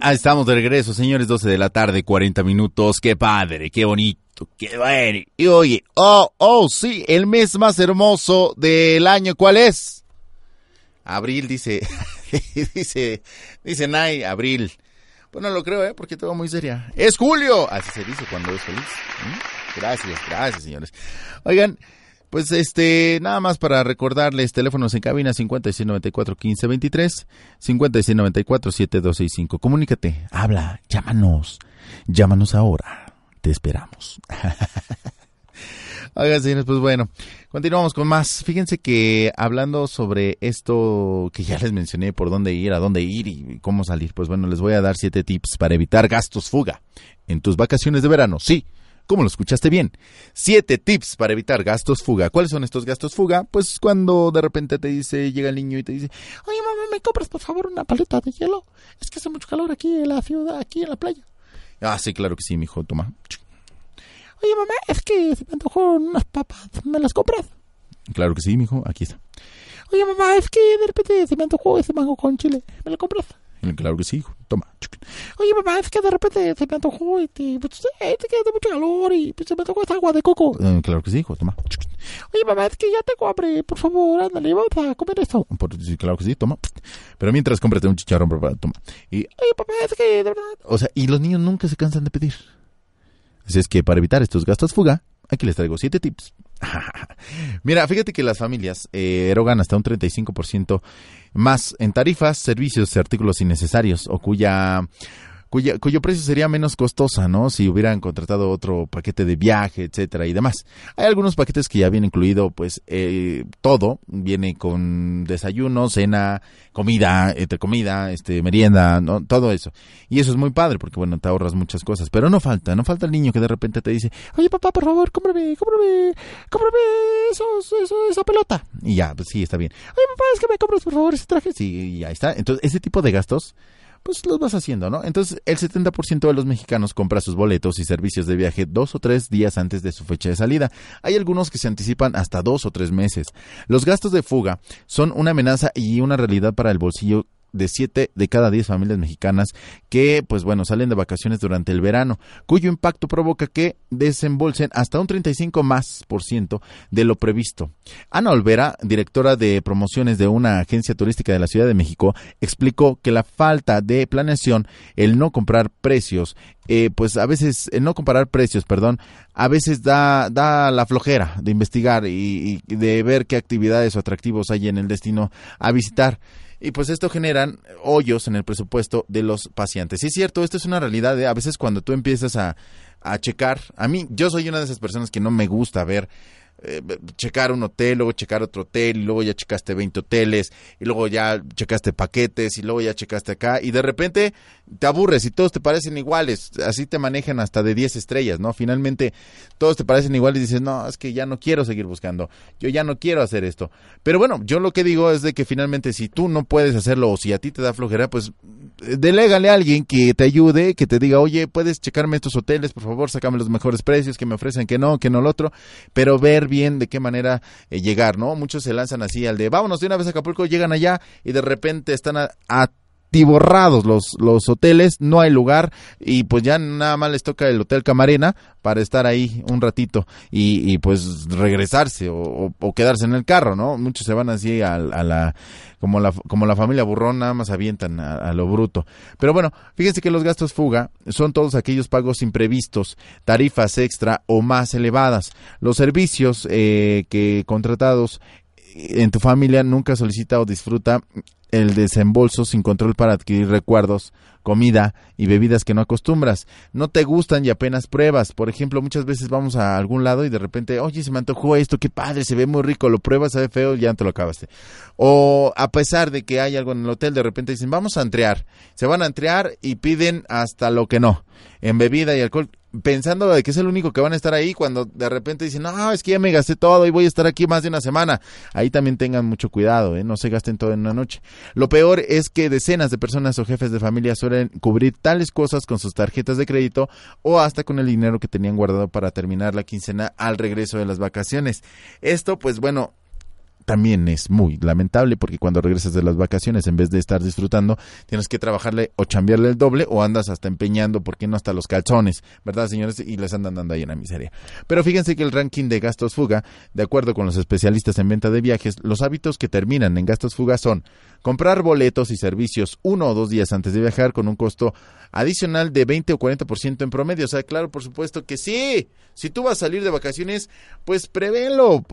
Ya estamos de regreso, señores, 12 de la tarde, 40 minutos. Qué padre, qué bonito, qué bueno. Y oye, oh, oh, sí, el mes más hermoso del año, ¿cuál es? Abril, dice, dice, dice Nay, abril. Pues no lo creo, ¿eh? Porque todo muy seria. Es julio, así se dice cuando es feliz. ¿Mm? Gracias, gracias, señores. Oigan, pues este, nada más para recordarles, teléfonos en cabina 5694-1523, 5694-7265. Comunícate, habla, llámanos, llámanos ahora, te esperamos. Oigan, señores, pues bueno, continuamos con más. Fíjense que hablando sobre esto que ya les mencioné, por dónde ir, a dónde ir y cómo salir, pues bueno, les voy a dar siete tips para evitar gastos fuga en tus vacaciones de verano. Sí, ¿Cómo lo escuchaste bien? Siete tips para evitar gastos fuga. ¿Cuáles son estos gastos fuga? Pues cuando de repente te dice, llega el niño y te dice, oye mamá, ¿me compras por favor una paleta de hielo? Es que hace mucho calor aquí en la ciudad, aquí en la playa. Ah, sí, claro que sí, mijo, toma. Oye mamá, es que se me antojó unas papas, ¿me las compras? Claro que sí, mijo, aquí está. Oye mamá, es que de repente se me antojó ese mango con chile, ¿me lo compras? Claro que sí, hijo. Toma. Oye, mamá, es que de repente se me antojó y te, pues, te queda mucho calor y pues, se me antojó esta agua de coco. Eh, claro que sí, hijo. Toma. Oye, mamá, es que ya tengo hambre. Por favor, ándale, vamos a comer esto. Por, sí, claro que sí, toma. Pero mientras cómprate un chicharrón, toma. Y, oye, papá, es que de verdad. O sea, y los niños nunca se cansan de pedir. Así es que para evitar estos gastos fuga, aquí les traigo siete tips. Mira, fíjate que las familias eh, erogan hasta un 35% más en tarifas, servicios y artículos innecesarios o cuya cuyo precio sería menos costosa, ¿no? Si hubieran contratado otro paquete de viaje, etcétera y demás. Hay algunos paquetes que ya vienen incluido, pues, eh, todo. Viene con desayuno, cena, comida, entre comida, este, merienda, ¿no? Todo eso. Y eso es muy padre porque, bueno, te ahorras muchas cosas. Pero no falta, no falta el niño que de repente te dice, oye, papá, por favor, cómprame, cómprame, cómprame esos, eso, esa pelota. Y ya, pues sí, está bien. Oye, papá, es que me compras, por favor, ese traje. Sí, y ahí está. Entonces, ese tipo de gastos pues los vas haciendo, ¿no? Entonces, el 70% de los mexicanos compra sus boletos y servicios de viaje dos o tres días antes de su fecha de salida. Hay algunos que se anticipan hasta dos o tres meses. Los gastos de fuga son una amenaza y una realidad para el bolsillo de 7 de cada 10 familias mexicanas que, pues bueno, salen de vacaciones durante el verano, cuyo impacto provoca que desembolsen hasta un 35 más por ciento de lo previsto. Ana Olvera, directora de promociones de una agencia turística de la Ciudad de México, explicó que la falta de planeación, el no comprar precios, eh, pues a veces, el no comparar precios, perdón, a veces da, da la flojera de investigar y de ver qué actividades o atractivos hay en el destino a visitar y pues esto generan hoyos en el presupuesto de los pacientes. Sí es cierto, esto es una realidad. de ¿eh? A veces cuando tú empiezas a, a checar, a mí, yo soy una de esas personas que no me gusta ver eh, checar un hotel, luego checar otro hotel, y luego ya checaste 20 hoteles, y luego ya checaste paquetes, y luego ya checaste acá, y de repente te aburres y todos te parecen iguales, así te manejan hasta de 10 estrellas, ¿no? Finalmente todos te parecen iguales y dices, no, es que ya no quiero seguir buscando, yo ya no quiero hacer esto. Pero bueno, yo lo que digo es de que finalmente si tú no puedes hacerlo o si a ti te da flojera, pues delégale a alguien que te ayude, que te diga, oye, puedes checarme estos hoteles, por favor, sácame los mejores precios, que me ofrecen que no, que no lo otro, pero ver bien de qué manera eh, llegar, ¿no? Muchos se lanzan así al de, vámonos de una vez a Acapulco, llegan allá y de repente están a, a tiborrados los, los hoteles, no hay lugar y pues ya nada más les toca el Hotel Camarena para estar ahí un ratito y, y pues regresarse o, quedarse en el carro, ¿no? Muchos se van así a, a, la, como la, como la familia burrón, nada más avientan a, a, lo bruto. Pero bueno, fíjense que los gastos fuga son todos aquellos pagos imprevistos, tarifas extra o más elevadas. Los servicios eh, que contratados en tu familia nunca solicita o disfruta el desembolso sin control para adquirir recuerdos, comida y bebidas que no acostumbras. No te gustan y apenas pruebas. Por ejemplo, muchas veces vamos a algún lado y de repente, oye, se me antojó esto, qué padre, se ve muy rico, lo pruebas, sabe feo, ya te lo acabaste. O a pesar de que hay algo en el hotel, de repente dicen, vamos a entrear. Se van a entrear y piden hasta lo que no. En bebida y alcohol pensando de que es el único que van a estar ahí cuando de repente dicen, no, es que ya me gasté todo y voy a estar aquí más de una semana. Ahí también tengan mucho cuidado, ¿eh? no se gasten todo en una noche. Lo peor es que decenas de personas o jefes de familia suelen cubrir tales cosas con sus tarjetas de crédito o hasta con el dinero que tenían guardado para terminar la quincena al regreso de las vacaciones. Esto, pues bueno, también es muy lamentable porque cuando regresas de las vacaciones, en vez de estar disfrutando, tienes que trabajarle o chambearle el doble o andas hasta empeñando, ¿por qué no hasta los calzones? ¿Verdad, señores? Y les andan dando ahí en la miseria. Pero fíjense que el ranking de gastos fuga, de acuerdo con los especialistas en venta de viajes, los hábitos que terminan en gastos fuga son comprar boletos y servicios uno o dos días antes de viajar con un costo adicional de 20 o 40% en promedio. O sea, claro, por supuesto que sí. Si tú vas a salir de vacaciones, pues prevénlo.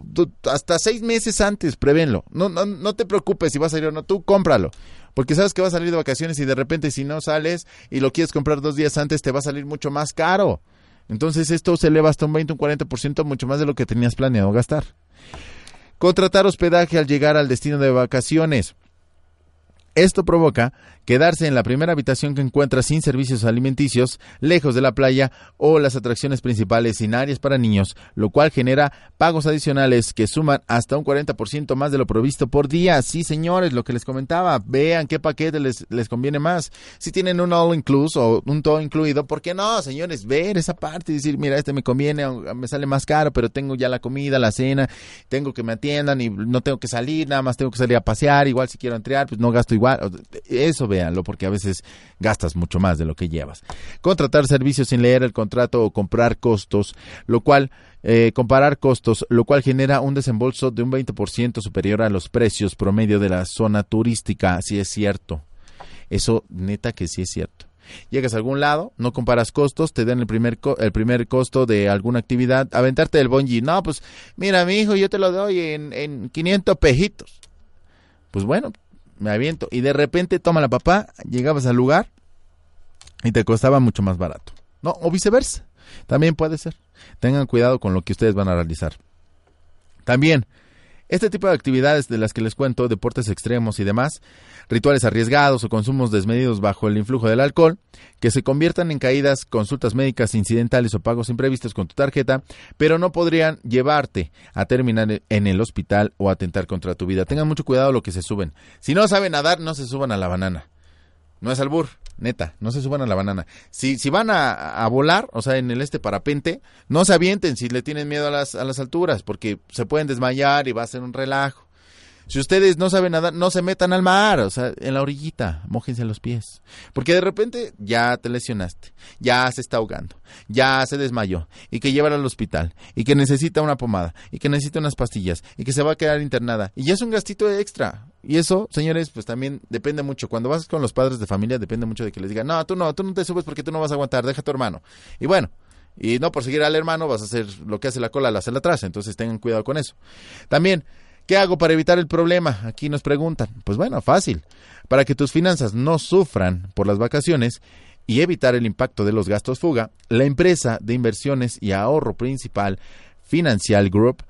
Hasta seis meses antes, prevénlo. No, no, no te preocupes si vas a salir o no, tú cómpralo. Porque sabes que vas a salir de vacaciones y de repente si no sales y lo quieres comprar dos días antes, te va a salir mucho más caro. Entonces esto se eleva hasta un 20 o un 40% mucho más de lo que tenías planeado gastar. Contratar hospedaje al llegar al destino de vacaciones. Esto provoca quedarse en la primera habitación que encuentra sin servicios alimenticios, lejos de la playa o las atracciones principales sin áreas para niños, lo cual genera pagos adicionales que suman hasta un 40% más de lo provisto por día. Sí, señores, lo que les comentaba, vean qué paquete les, les conviene más. Si tienen un all inclusive o un todo incluido, ¿por qué no, señores? Ver esa parte y decir, mira, este me conviene, me sale más caro, pero tengo ya la comida, la cena, tengo que me atiendan y no tengo que salir, nada más tengo que salir a pasear, igual si quiero entrar, pues no gasto igual. Eso véanlo porque a veces gastas mucho más de lo que llevas. Contratar servicios sin leer el contrato o comprar costos, lo cual eh, comparar costos, lo cual genera un desembolso de un 20% superior a los precios promedio de la zona turística, si es cierto. Eso neta que sí es cierto. Llegas a algún lado, no comparas costos, te dan el primer, el primer costo de alguna actividad, aventarte el bungee. No, pues mira, mi hijo, yo te lo doy en, en 500 pejitos. Pues bueno, me aviento. Y de repente toma la papá, llegabas al lugar y te costaba mucho más barato. ¿No? O viceversa. También puede ser. Tengan cuidado con lo que ustedes van a realizar. También, este tipo de actividades de las que les cuento, deportes extremos y demás, rituales arriesgados o consumos desmedidos bajo el influjo del alcohol, que se conviertan en caídas, consultas médicas incidentales o pagos imprevistos con tu tarjeta, pero no podrían llevarte a terminar en el hospital o atentar contra tu vida. Tengan mucho cuidado lo que se suben. Si no saben nadar, no se suban a la banana. No es albur, neta, no se suban a la banana. Si, si van a, volar, o sea, en el este parapente, no se avienten si le tienen miedo a las, a las alturas, porque se pueden desmayar y va a ser un relajo. Si ustedes no saben nadar, no se metan al mar, o sea, en la orillita, mójense los pies. Porque de repente ya te lesionaste, ya se está ahogando, ya se desmayó, y que llevan al hospital, y que necesita una pomada, y que necesita unas pastillas, y que se va a quedar internada. Y ya es un gastito extra. Y eso, señores, pues también depende mucho. Cuando vas con los padres de familia, depende mucho de que les digan, no, tú no, tú no te subes porque tú no vas a aguantar, deja a tu hermano. Y bueno, y no por seguir al hermano vas a hacer lo que hace la cola, la hace la atrás. Entonces tengan cuidado con eso. También, ¿Qué hago para evitar el problema? Aquí nos preguntan. Pues bueno, fácil. Para que tus finanzas no sufran por las vacaciones y evitar el impacto de los gastos fuga, la empresa de inversiones y ahorro principal Financial Group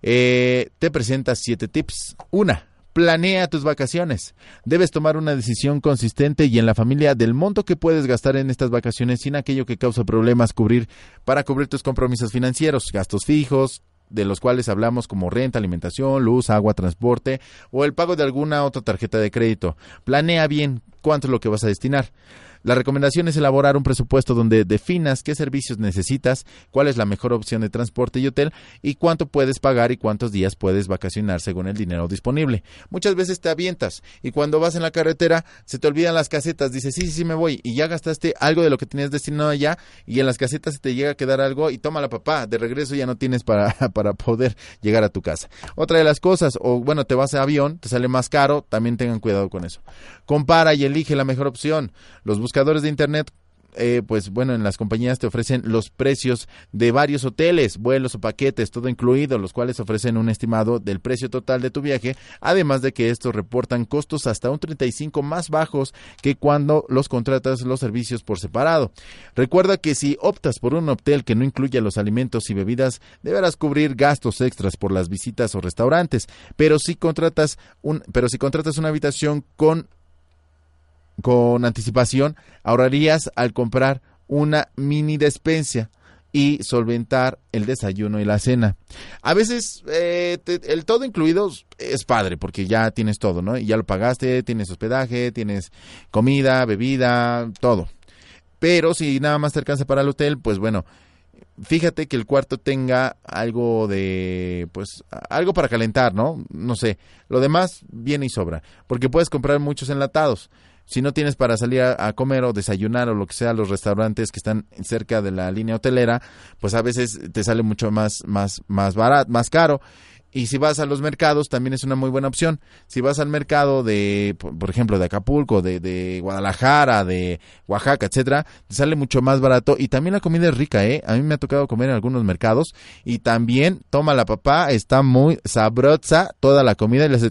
eh, te presenta siete tips. Una, planea tus vacaciones. Debes tomar una decisión consistente y en la familia del monto que puedes gastar en estas vacaciones sin aquello que causa problemas cubrir para cubrir tus compromisos financieros, gastos fijos, de los cuales hablamos como renta, alimentación, luz, agua, transporte o el pago de alguna otra tarjeta de crédito. Planea bien cuánto es lo que vas a destinar. La recomendación es elaborar un presupuesto donde definas qué servicios necesitas, cuál es la mejor opción de transporte y hotel y cuánto puedes pagar y cuántos días puedes vacacionar según el dinero disponible. Muchas veces te avientas y cuando vas en la carretera se te olvidan las casetas, dices sí, sí, sí me voy y ya gastaste algo de lo que tenías destinado allá y en las casetas se te llega a quedar algo y toma la papá, de regreso ya no tienes para, para poder llegar a tu casa. Otra de las cosas, o bueno, te vas a avión, te sale más caro, también tengan cuidado con eso. Compara y elige la mejor opción. Los buscadores de Internet eh, pues bueno, en las compañías te ofrecen los precios de varios hoteles, vuelos o paquetes, todo incluido, los cuales ofrecen un estimado del precio total de tu viaje, además de que estos reportan costos hasta un 35 más bajos que cuando los contratas los servicios por separado. Recuerda que si optas por un hotel que no incluya los alimentos y bebidas, deberás cubrir gastos extras por las visitas o restaurantes, pero si contratas un, pero si contratas una habitación con con anticipación, ahorrarías al comprar una mini despensa y solventar el desayuno y la cena. A veces eh, el todo incluido es padre porque ya tienes todo, ¿no? Y ya lo pagaste, tienes hospedaje, tienes comida, bebida, todo. Pero si nada más te alcanza para el hotel, pues bueno, fíjate que el cuarto tenga algo de, pues, algo para calentar, ¿no? No sé. Lo demás viene y sobra, porque puedes comprar muchos enlatados. Si no tienes para salir a, comer o desayunar o lo que sea, los restaurantes que están cerca de la línea hotelera, pues a veces te sale mucho más, más, más barato, más caro. Y si vas a los mercados, también es una muy buena opción. Si vas al mercado de, por ejemplo, de Acapulco, de, de Guadalajara, de Oaxaca, etcétera, te sale mucho más barato. Y también la comida es rica, ¿eh? A mí me ha tocado comer en algunos mercados. Y también, toma la papá, está muy sabrosa toda la comida. Y les,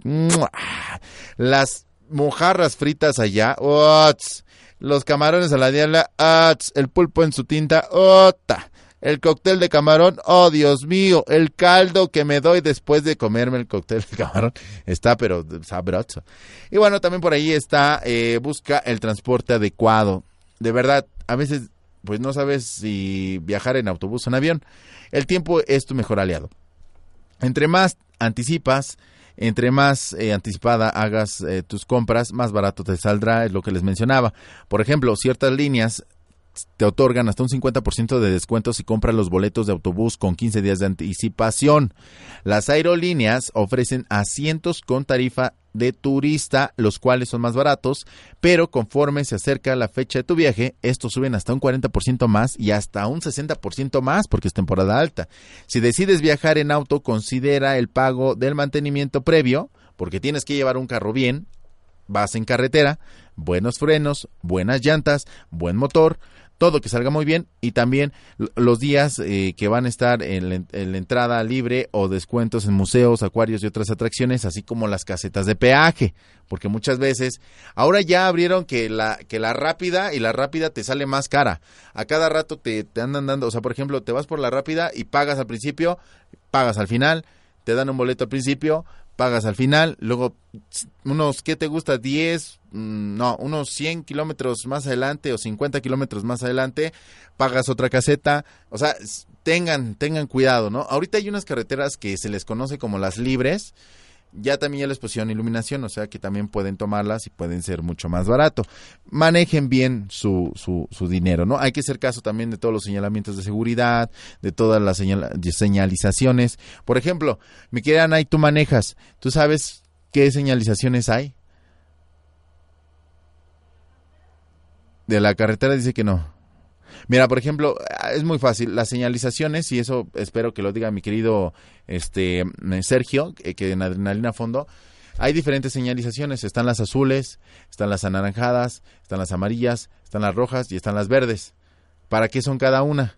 las mojarras fritas allá, los camarones a la diabla, el pulpo en su tinta, ¡ota! el cóctel de camarón, oh Dios mío, el caldo que me doy después de comerme el cóctel de camarón está pero sabroso. Y bueno, también por ahí está, eh, busca el transporte adecuado. De verdad, a veces pues no sabes si viajar en autobús o en avión. El tiempo es tu mejor aliado. Entre más anticipas, entre más eh, anticipada hagas eh, tus compras, más barato te saldrá, es lo que les mencionaba. Por ejemplo, ciertas líneas te otorgan hasta un 50% de descuento si compras los boletos de autobús con 15 días de anticipación. Las aerolíneas ofrecen asientos con tarifa de turista, los cuales son más baratos, pero conforme se acerca la fecha de tu viaje, estos suben hasta un 40% más y hasta un 60% más porque es temporada alta. Si decides viajar en auto, considera el pago del mantenimiento previo, porque tienes que llevar un carro bien, vas en carretera, buenos frenos, buenas llantas, buen motor, todo que salga muy bien y también los días eh, que van a estar en la, entrada libre o descuentos en museos, acuarios y otras atracciones, así como las casetas de peaje, porque muchas veces ahora ya abrieron que la que la rápida y la rápida te sale más cara. A cada rato te, te andan dando, o sea, por ejemplo, te vas por la rápida y pagas al principio, pagas al final, te dan un boleto al principio, pagas al final, luego unos, ¿qué te gusta? 10, mm, no, unos 100 kilómetros más adelante o 50 kilómetros más adelante, pagas otra caseta, o sea, tengan, tengan cuidado, ¿no? Ahorita hay unas carreteras que se les conoce como las libres, ya también ya les pusieron iluminación, o sea que también pueden tomarlas y pueden ser mucho más barato. Manejen bien su, su, su dinero, ¿no? Hay que hacer caso también de todos los señalamientos de seguridad, de todas las señalizaciones. Por ejemplo, mi querida Ana, tú manejas, ¿tú sabes qué señalizaciones hay? De la carretera dice que no. Mira, por ejemplo, es muy fácil. Las señalizaciones, y eso espero que lo diga mi querido este Sergio, que en Adrenalina Fondo, hay diferentes señalizaciones. Están las azules, están las anaranjadas, están las amarillas, están las rojas y están las verdes. ¿Para qué son cada una?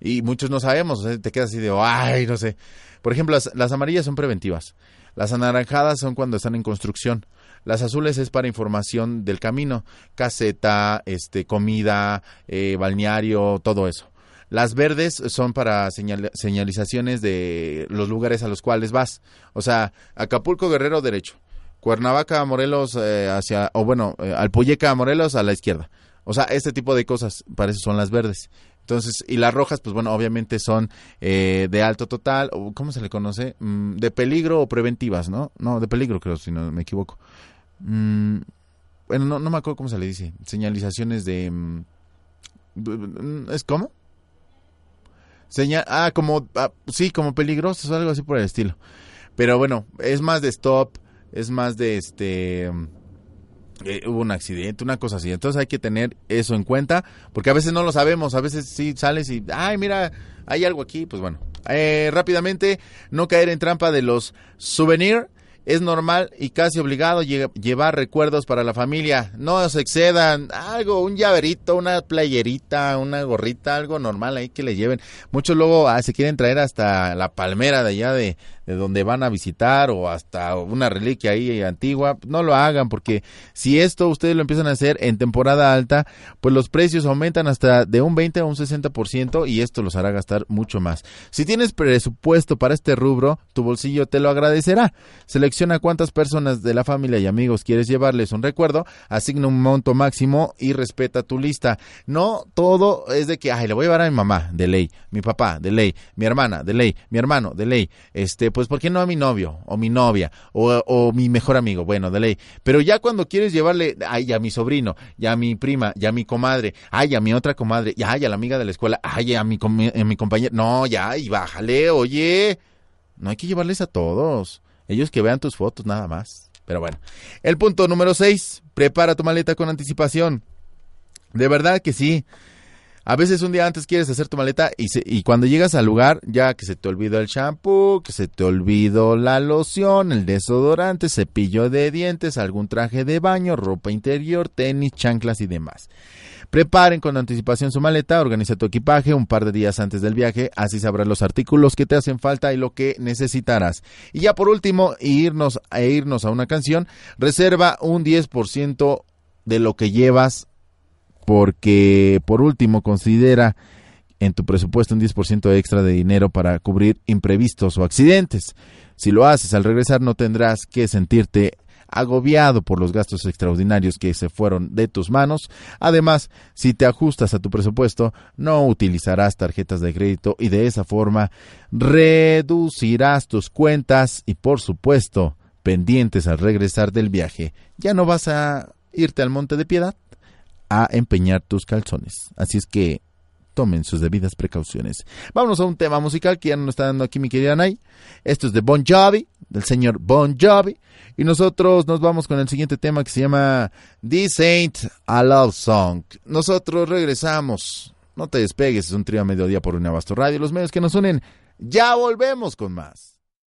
Y muchos no sabemos, te quedas así de, ay, no sé. Por ejemplo, las amarillas son preventivas. Las anaranjadas son cuando están en construcción. Las azules es para información del camino, caseta, este, comida, eh, balneario, todo eso. Las verdes son para señalizaciones de los lugares a los cuales vas. O sea, Acapulco Guerrero derecho, Cuernavaca Morelos eh, hacia, o bueno, eh, Morelos a la izquierda. O sea, este tipo de cosas, para eso son las verdes. Entonces, y las rojas, pues bueno, obviamente son eh, de alto total, o ¿cómo se le conoce? Mm, de peligro o preventivas, ¿no? No, de peligro creo, si no me equivoco. Mm, bueno, no, no me acuerdo cómo se le dice. Señalizaciones de... Mm, ¿Es cómo? Señal, ah, como, ah, sí, como peligrosos, algo así por el estilo. Pero bueno, es más de stop, es más de este... Eh, hubo un accidente, una cosa así. Entonces hay que tener eso en cuenta, porque a veces no lo sabemos, a veces sí sales y, ay, mira, hay algo aquí, pues bueno. Eh, rápidamente, no caer en trampa de los souvenirs es normal y casi obligado llevar recuerdos para la familia. No se excedan. Algo, un llaverito, una playerita, una gorrita, algo normal ahí que le lleven. Muchos luego ah, se quieren traer hasta la palmera de allá de, de donde van a visitar o hasta una reliquia ahí antigua, no lo hagan porque si esto ustedes lo empiezan a hacer en temporada alta, pues los precios aumentan hasta de un 20 a un 60% y esto los hará gastar mucho más. Si tienes presupuesto para este rubro, tu bolsillo te lo agradecerá. Selecciona selecciona cuántas personas de la familia y amigos quieres llevarles un recuerdo, asigna un monto máximo y respeta tu lista. No todo es de que, ay, le voy a llevar a mi mamá, de ley, mi papá, de ley, mi hermana, de ley, mi hermano, de ley, este, pues, ¿por qué no a mi novio o mi novia o, o mi mejor amigo? Bueno, de ley. Pero ya cuando quieres llevarle, ay, a mi sobrino, ya a mi prima, ya a mi comadre, ay, a mi otra comadre, ya, ay, a la amiga de la escuela, ay, a mi, a mi compañero, no, ya, y bájale, oye, no hay que llevarles a todos. Ellos que vean tus fotos nada más. Pero bueno. El punto número 6. Prepara tu maleta con anticipación. De verdad que sí. A veces un día antes quieres hacer tu maleta y, cuando llegas al lugar ya que se te olvidó el shampoo, que se te olvidó la loción, el desodorante, cepillo de dientes, algún traje de baño, ropa interior, tenis, chanclas y demás. Preparen con anticipación su maleta, organiza tu equipaje un par de días antes del viaje, así sabrás los artículos que te hacen falta y lo que necesitarás. Y ya por último, irnos, e irnos a una canción, reserva un 10% de lo que llevas porque por último considera en tu presupuesto un 10% extra de dinero para cubrir imprevistos o accidentes. Si lo haces al regresar no tendrás que sentirte agobiado por los gastos extraordinarios que se fueron de tus manos. Además, si te ajustas a tu presupuesto, no utilizarás tarjetas de crédito y de esa forma reducirás tus cuentas y por supuesto pendientes al regresar del viaje. Ya no vas a irte al monte de piedad a empeñar tus calzones. Así es que tomen sus debidas precauciones. Vámonos a un tema musical que ya nos está dando aquí mi querida Nay. Esto es de Bon Jovi, del señor Bon Jovi. Y nosotros nos vamos con el siguiente tema que se llama This Ain't a Love Song. Nosotros regresamos. No te despegues, es un trío a mediodía por una vasto radio. Los medios que nos unen. Ya volvemos con más.